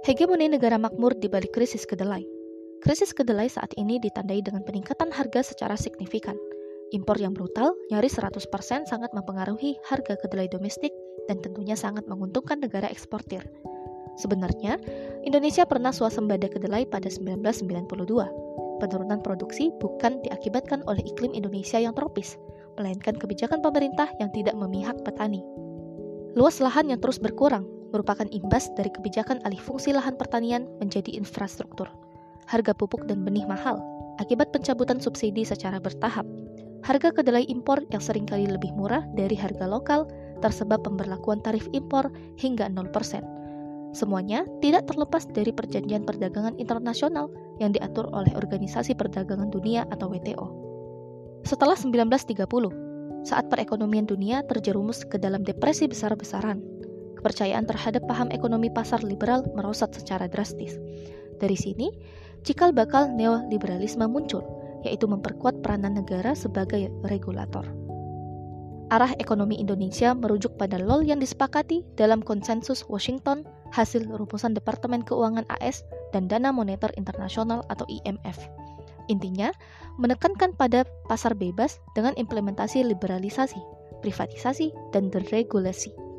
Hegemoni negara makmur di balik krisis kedelai. Krisis kedelai saat ini ditandai dengan peningkatan harga secara signifikan. Impor yang brutal, nyaris 100% sangat mempengaruhi harga kedelai domestik dan tentunya sangat menguntungkan negara eksportir. Sebenarnya, Indonesia pernah swasembada kedelai pada 1992. Penurunan produksi bukan diakibatkan oleh iklim Indonesia yang tropis, melainkan kebijakan pemerintah yang tidak memihak petani. Luas lahan yang terus berkurang merupakan imbas dari kebijakan alih fungsi lahan pertanian menjadi infrastruktur. Harga pupuk dan benih mahal akibat pencabutan subsidi secara bertahap. Harga kedelai impor yang sering kali lebih murah dari harga lokal tersebab pemberlakuan tarif impor hingga 0%. Semuanya tidak terlepas dari perjanjian perdagangan internasional yang diatur oleh Organisasi Perdagangan Dunia atau WTO. Setelah 1930, saat perekonomian dunia terjerumus ke dalam depresi besar-besaran, kepercayaan terhadap paham ekonomi pasar liberal merosot secara drastis. Dari sini, cikal bakal neoliberalisme muncul, yaitu memperkuat peranan negara sebagai regulator. Arah ekonomi Indonesia merujuk pada LOL yang disepakati dalam konsensus Washington hasil rumusan Departemen Keuangan AS dan Dana Moneter Internasional atau IMF. Intinya, menekankan pada pasar bebas dengan implementasi liberalisasi, privatisasi, dan deregulasi.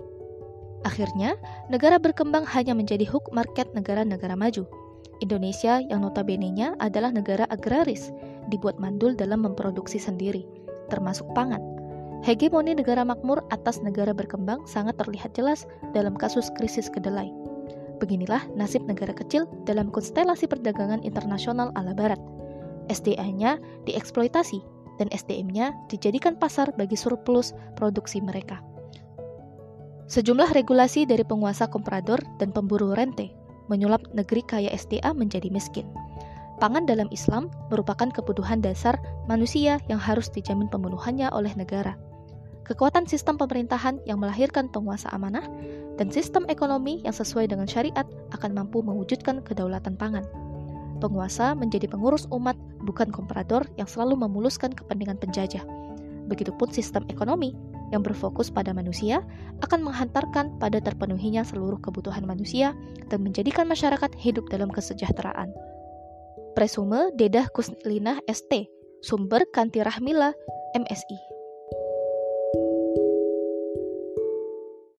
Akhirnya, negara berkembang hanya menjadi hook market negara-negara maju. Indonesia yang notabene-nya adalah negara agraris, dibuat mandul dalam memproduksi sendiri, termasuk pangan. Hegemoni negara makmur atas negara berkembang sangat terlihat jelas dalam kasus krisis kedelai. Beginilah nasib negara kecil dalam konstelasi perdagangan internasional ala barat. SDA-nya dieksploitasi dan SDM-nya dijadikan pasar bagi surplus produksi mereka. Sejumlah regulasi dari penguasa komprador dan pemburu rente menyulap negeri kaya SDA menjadi miskin. Pangan dalam Islam merupakan kebutuhan dasar manusia yang harus dijamin pemenuhannya oleh negara. Kekuatan sistem pemerintahan yang melahirkan penguasa amanah dan sistem ekonomi yang sesuai dengan syariat akan mampu mewujudkan kedaulatan pangan. Penguasa menjadi pengurus umat, bukan komprador yang selalu memuluskan kepentingan penjajah. Begitupun sistem ekonomi yang berfokus pada manusia akan menghantarkan pada terpenuhinya seluruh kebutuhan manusia dan menjadikan masyarakat hidup dalam kesejahteraan. Presume Dedah Kuslinah ST, sumber Kanti Rahmila, MSI.